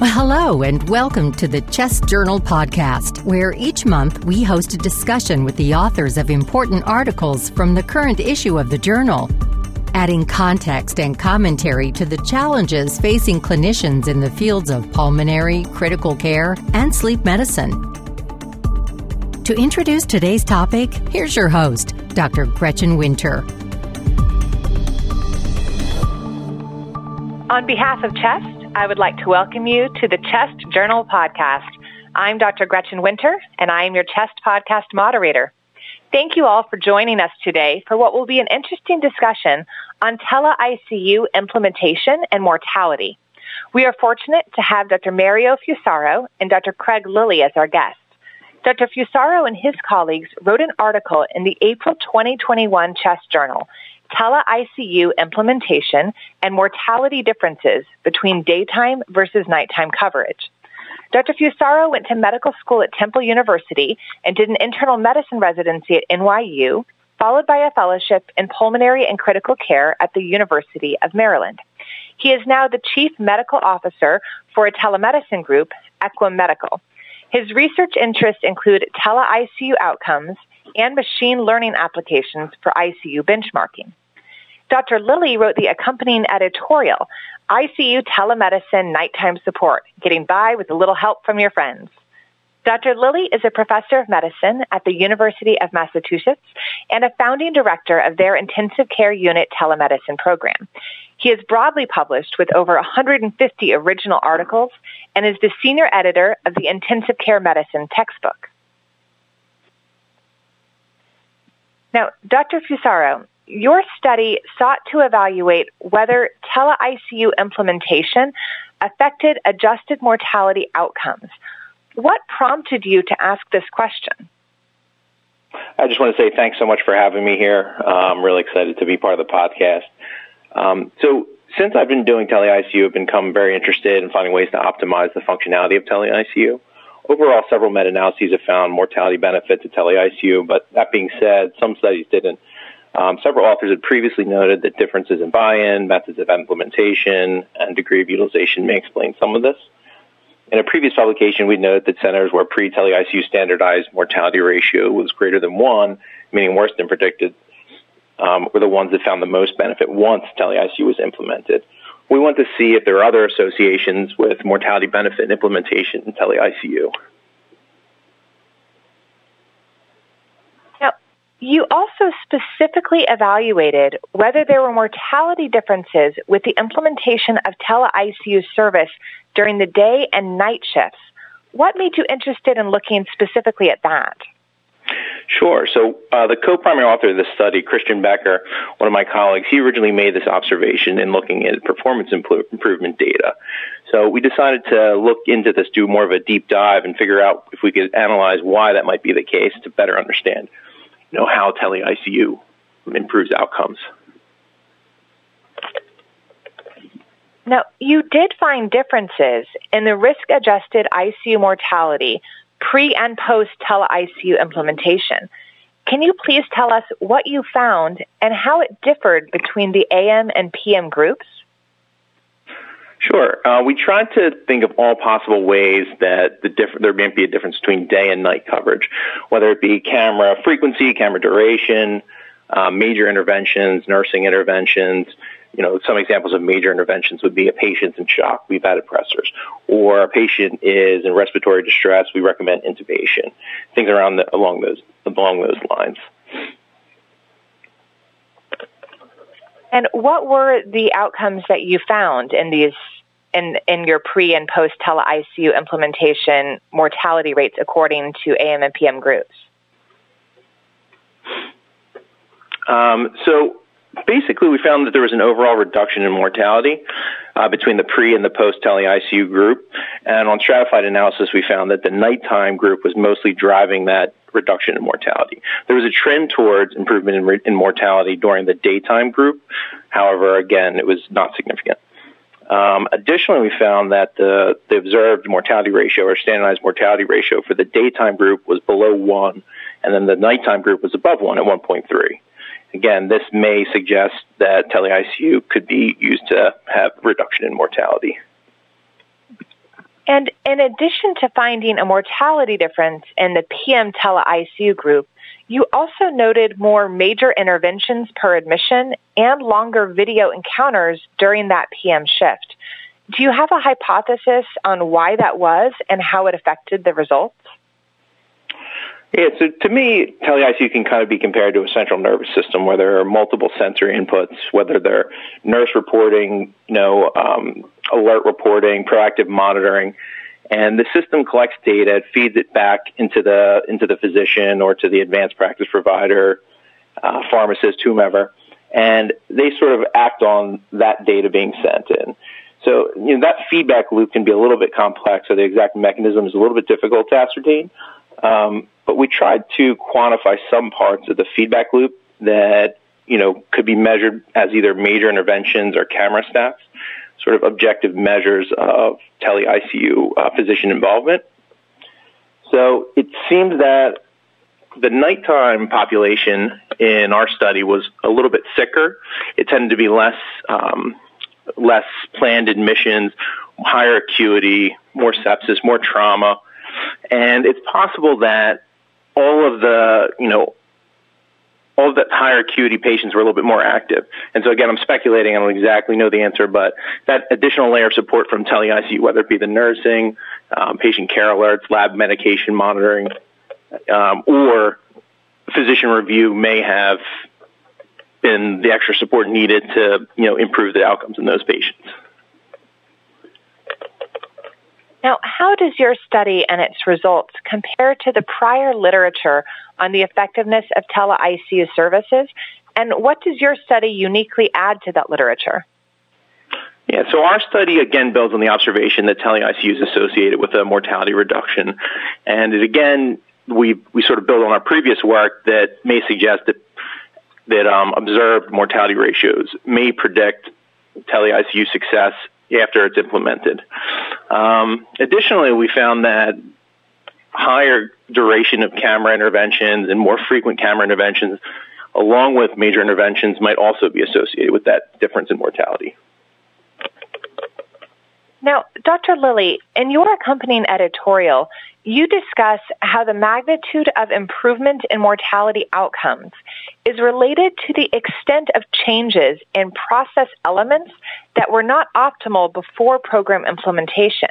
Well, hello, and welcome to the Chest Journal podcast, where each month we host a discussion with the authors of important articles from the current issue of the journal, adding context and commentary to the challenges facing clinicians in the fields of pulmonary, critical care, and sleep medicine. To introduce today's topic, here's your host, Dr. Gretchen Winter. On behalf of Chest, I would like to welcome you to the Chest Journal podcast. I'm Dr. Gretchen Winter, and I am your Chest podcast moderator. Thank you all for joining us today for what will be an interesting discussion on tele-ICU implementation and mortality. We are fortunate to have Dr. Mario Fusaro and Dr. Craig Lilly as our guests. Dr. Fusaro and his colleagues wrote an article in the April 2021 Chest Journal tele-ICU implementation and mortality differences between daytime versus nighttime coverage. Dr. Fusaro went to medical school at Temple University and did an internal medicine residency at NYU, followed by a fellowship in pulmonary and critical care at the University of Maryland. He is now the chief medical officer for a telemedicine group, Equum Medical. His research interests include tele-ICU outcomes and machine learning applications for ICU benchmarking. Dr. Lilly wrote the accompanying editorial, ICU Telemedicine Nighttime Support, Getting By with a Little Help from Your Friends. Dr. Lilly is a professor of medicine at the University of Massachusetts and a founding director of their intensive care unit telemedicine program. He is broadly published with over 150 original articles and is the senior editor of the intensive care medicine textbook. Now, Dr. Fusaro, your study sought to evaluate whether tele-ICU implementation affected adjusted mortality outcomes. What prompted you to ask this question? I just want to say thanks so much for having me here. I'm really excited to be part of the podcast. Um, so, since I've been doing tele-ICU, I've become very interested in finding ways to optimize the functionality of tele-ICU. Overall, several meta-analyses have found mortality benefit to tele-ICU, but that being said, some studies didn't. Um, several authors had previously noted that differences in buy-in, methods of implementation, and degree of utilization may explain some of this. In a previous publication, we noted that centers where pre-tele-ICU standardized mortality ratio was greater than one, meaning worse than predicted, um, were the ones that found the most benefit once tele-ICU was implemented. We want to see if there are other associations with mortality benefit and implementation in tele-ICU. You also specifically evaluated whether there were mortality differences with the implementation of tele-ICU service during the day and night shifts. What made you interested in looking specifically at that? Sure. So uh, the co-primary author of this study, Christian Becker, one of my colleagues, he originally made this observation in looking at performance improvement data. So we decided to look into this, do more of a deep dive, and figure out if we could analyze why that might be the case to better understand you know, how tele-ICU improves outcomes. Now, you did find differences in the risk-adjusted ICU mortality pre and post tele-ICU implementation. Can you please tell us what you found and how it differed between the AM and PM groups? Sure. Uh, we tried to think of all possible ways that the diff- there might be a difference between day and night coverage, whether it be camera frequency, camera duration, uh, major interventions, nursing interventions. You know, some examples of major interventions would be a patient's in shock, we've added pressors, or a patient is in respiratory distress, we recommend intubation. Things around the, along those along those lines. And what were the outcomes that you found in these in in your pre and post tele ICU implementation mortality rates according to AM and PM groups? Um, so basically, we found that there was an overall reduction in mortality uh, between the pre and the post tele ICU group. And on stratified analysis, we found that the nighttime group was mostly driving that reduction in mortality. There was a trend towards improvement in, re- in mortality during the daytime group. However, again, it was not significant. Um, additionally, we found that the, the observed mortality ratio or standardized mortality ratio for the daytime group was below one, and then the nighttime group was above one at 1.3. Again, this may suggest that tele-ICU could be used to have reduction in mortality. And in addition to finding a mortality difference in the PM tele ICU group, you also noted more major interventions per admission and longer video encounters during that PM shift. Do you have a hypothesis on why that was and how it affected the results? Yeah, so to me, tele-ICU can kind of be compared to a central nervous system where there are multiple sensory inputs, whether they're nurse reporting, you know, um, alert reporting, proactive monitoring, and the system collects data, feeds it back into the into the physician or to the advanced practice provider, uh, pharmacist, whomever, and they sort of act on that data being sent in. So you know that feedback loop can be a little bit complex, so the exact mechanism is a little bit difficult to ascertain. Um, but we tried to quantify some parts of the feedback loop that you know could be measured as either major interventions or camera stats, sort of objective measures of tele ICU uh, physician involvement. So it seemed that the nighttime population in our study was a little bit sicker. It tended to be less um, less planned admissions, higher acuity, more sepsis, more trauma, and it's possible that all of the, you know, all of the higher acuity patients were a little bit more active. And so again, I'm speculating. I don't exactly know the answer, but that additional layer of support from tele-ICU, whether it be the nursing, um, patient care alerts, lab medication monitoring, um, or physician review may have been the extra support needed to, you know, improve the outcomes in those patients. Now, how does your study and its results compare to the prior literature on the effectiveness of tele-ICU services? And what does your study uniquely add to that literature? Yeah, so our study again builds on the observation that tele-ICU is associated with a mortality reduction. And it, again, we, we sort of build on our previous work that may suggest that, that um, observed mortality ratios may predict tele-ICU success after it's implemented. Um, additionally, we found that higher duration of camera interventions and more frequent camera interventions, along with major interventions, might also be associated with that difference in mortality. Now, Dr. Lilly, in your accompanying editorial, you discuss how the magnitude of improvement in mortality outcomes is related to the extent of changes in process elements that were not optimal before program implementation.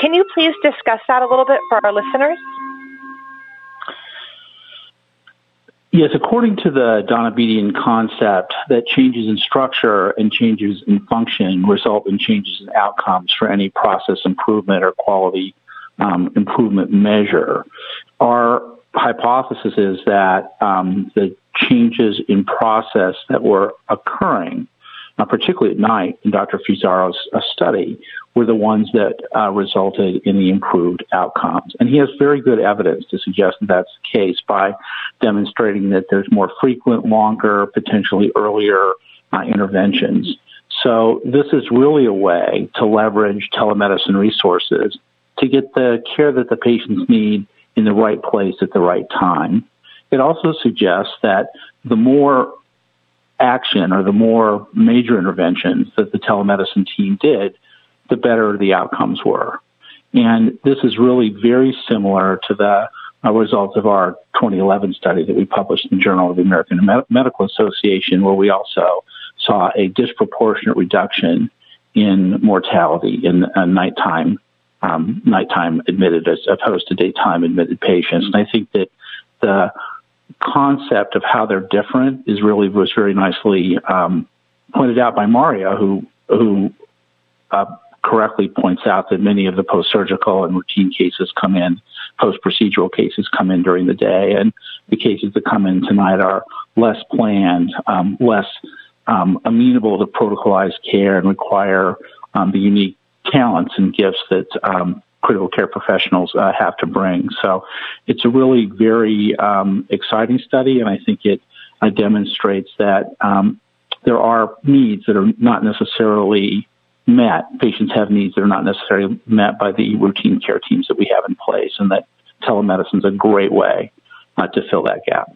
Can you please discuss that a little bit for our listeners? Yes, according to the Donabedian concept, that changes in structure and changes in function result in changes in outcomes for any process improvement or quality um, improvement measure. Our hypothesis is that um, the changes in process that were occurring, uh, particularly at night in Dr. Fusaro's uh, study, were the ones that uh, resulted in the improved outcomes. And he has very good evidence to suggest that that's the case by demonstrating that there's more frequent, longer, potentially earlier uh, interventions. So this is really a way to leverage telemedicine resources to get the care that the patients need in the right place at the right time. It also suggests that the more action or the more major interventions that the telemedicine team did, the better the outcomes were. And this is really very similar to the uh, results of our 2011 study that we published in the Journal of the American Medical Association, where we also saw a disproportionate reduction in mortality in nighttime um, nighttime admitted as opposed to daytime admitted patients. And I think that the concept of how they're different is really was very nicely um, pointed out by Mario, who who uh, correctly points out that many of the post-surgical and routine cases come in, post-procedural cases come in during the day, and the cases that come in tonight are less planned, um, less um, amenable to protocolized care, and require um, the unique talents and gifts that um, critical care professionals uh, have to bring. So it's a really very um, exciting study, and I think it uh, demonstrates that um, there are needs that are not necessarily met. Patients have needs that are not necessarily met by the routine care teams that we have in place, and that telemedicine is a great way uh, to fill that gap.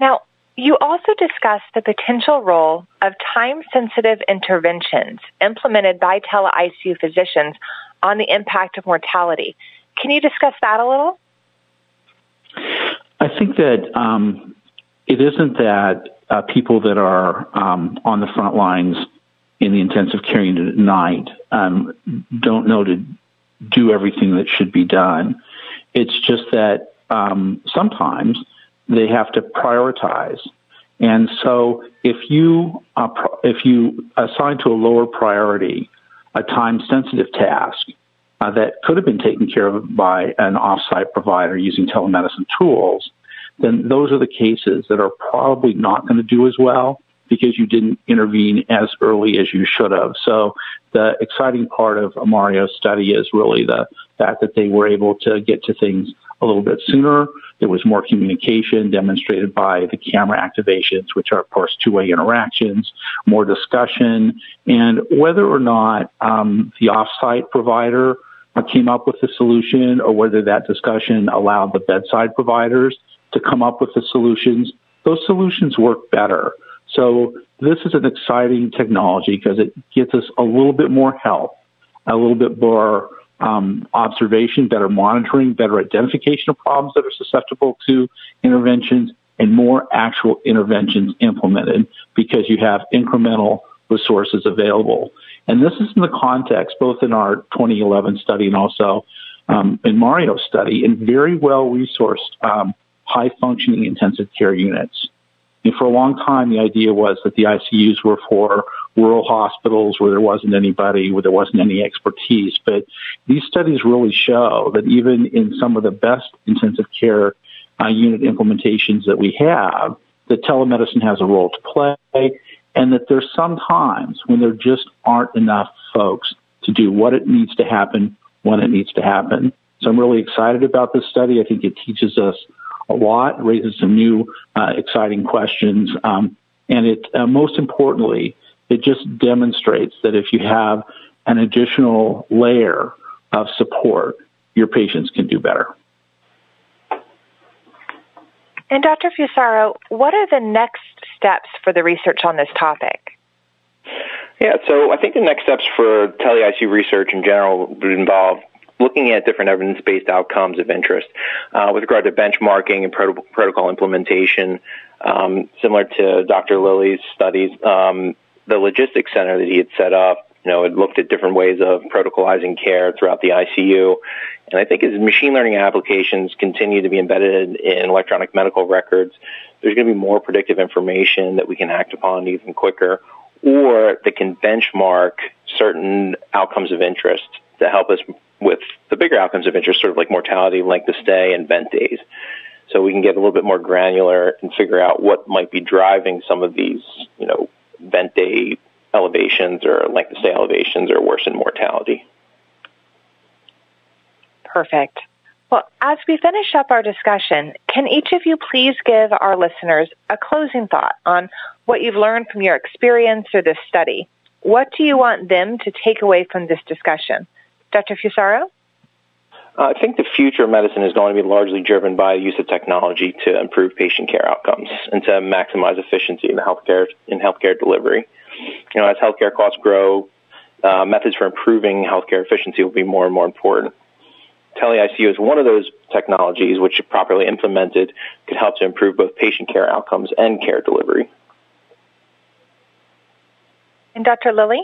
Now, You also discussed the potential role of time sensitive interventions implemented by tele-ICU physicians on the impact of mortality. Can you discuss that a little? I think that um, it isn't that uh, people that are um, on the front lines in the intensive care unit at night um, don't know to do everything that should be done. It's just that um, sometimes they have to prioritize. And so if you uh, if you assign to a lower priority a time sensitive task uh, that could have been taken care of by an offsite provider using telemedicine tools, then those are the cases that are probably not going to do as well because you didn't intervene as early as you should have. So the exciting part of Mario's study is really the fact that they were able to get to things a little bit sooner. There was more communication demonstrated by the camera activations, which are, of course, two-way interactions, more discussion, and whether or not um, the offsite provider came up with a solution or whether that discussion allowed the bedside providers to come up with the solutions, those solutions work better. So this is an exciting technology because it gets us a little bit more help, a little bit more um, observation, better monitoring, better identification of problems that are susceptible to interventions, and more actual interventions implemented because you have incremental resources available. And this is in the context, both in our 2011 study and also um, in Mario's study, in very well resourced um, high functioning intensive care units. And for a long time, the idea was that the ICUs were for rural hospitals where there wasn't anybody, where there wasn't any expertise. But these studies really show that even in some of the best intensive care uh, unit implementations that we have, that telemedicine has a role to play, and that there's some times when there just aren't enough folks to do what it needs to happen when it needs to happen. So I'm really excited about this study. I think it teaches us a lot, raises some new uh, exciting questions, um, and it uh, most importantly, it just demonstrates that if you have an additional layer of support, your patients can do better. And Dr. Fusaro, what are the next steps for the research on this topic? Yeah, so I think the next steps for tele-ICU research in general would involve looking at different evidence-based outcomes of interest uh, with regard to benchmarking and prot- protocol implementation. Um, similar to Dr. Lilly's studies, um, the logistics center that he had set up, you know, it looked at different ways of protocolizing care throughout the ICU. And I think as machine learning applications continue to be embedded in electronic medical records, there's going to be more predictive information that we can act upon even quicker, or that can benchmark certain outcomes of interest to help us with the bigger outcomes of interest, sort of like mortality, length of stay, and vent days. So we can get a little bit more granular and figure out what might be driving some of these, you know, vent day elevations or length of stay elevations or worsened mortality. Perfect. Well, as we finish up our discussion, can each of you please give our listeners a closing thought on what you've learned from your experience or this study? What do you want them to take away from this discussion? Dr. Fusaro? Uh, I think the future of medicine is going to be largely driven by the use of technology to improve patient care outcomes and to maximize efficiency in healthcare in healthcare delivery. You know, as healthcare costs grow, uh, methods for improving healthcare efficiency will be more and more important. Tele-ICU is one of those technologies which, if properly implemented, could help to improve both patient care outcomes and care delivery. And Dr. Lilly?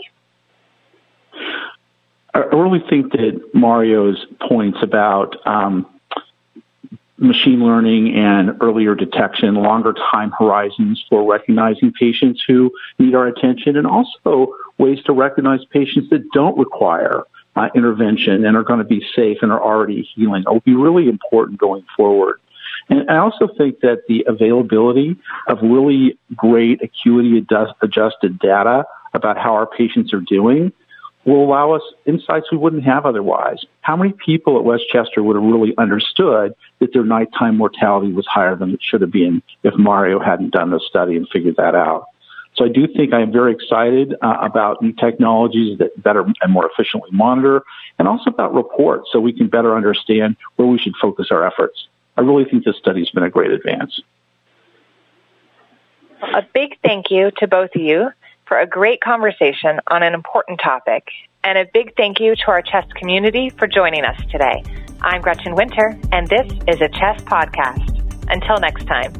I really think that Mario's points about um, machine learning and earlier detection, longer time horizons for recognizing patients who need our attention, and also ways to recognize patients that don't require uh, intervention and are going to be safe and are already healing will be really important going forward. And I also think that the availability of really great acuity adjusted data about how our patients are doing will allow us insights we wouldn't have otherwise. How many people at Westchester would have really understood that their nighttime mortality was higher than it should have been if Mario hadn't done the study and figured that out? So I do think I am very excited uh, about new technologies that better and more efficiently monitor and also about reports so we can better understand where we should focus our efforts. I really think this study has been a great advance. A big thank you to both of you for a great conversation on an important topic, and a big thank you to our Chest community for joining us today. I'm Gretchen Winter, and this is a Chest Podcast. Until next time.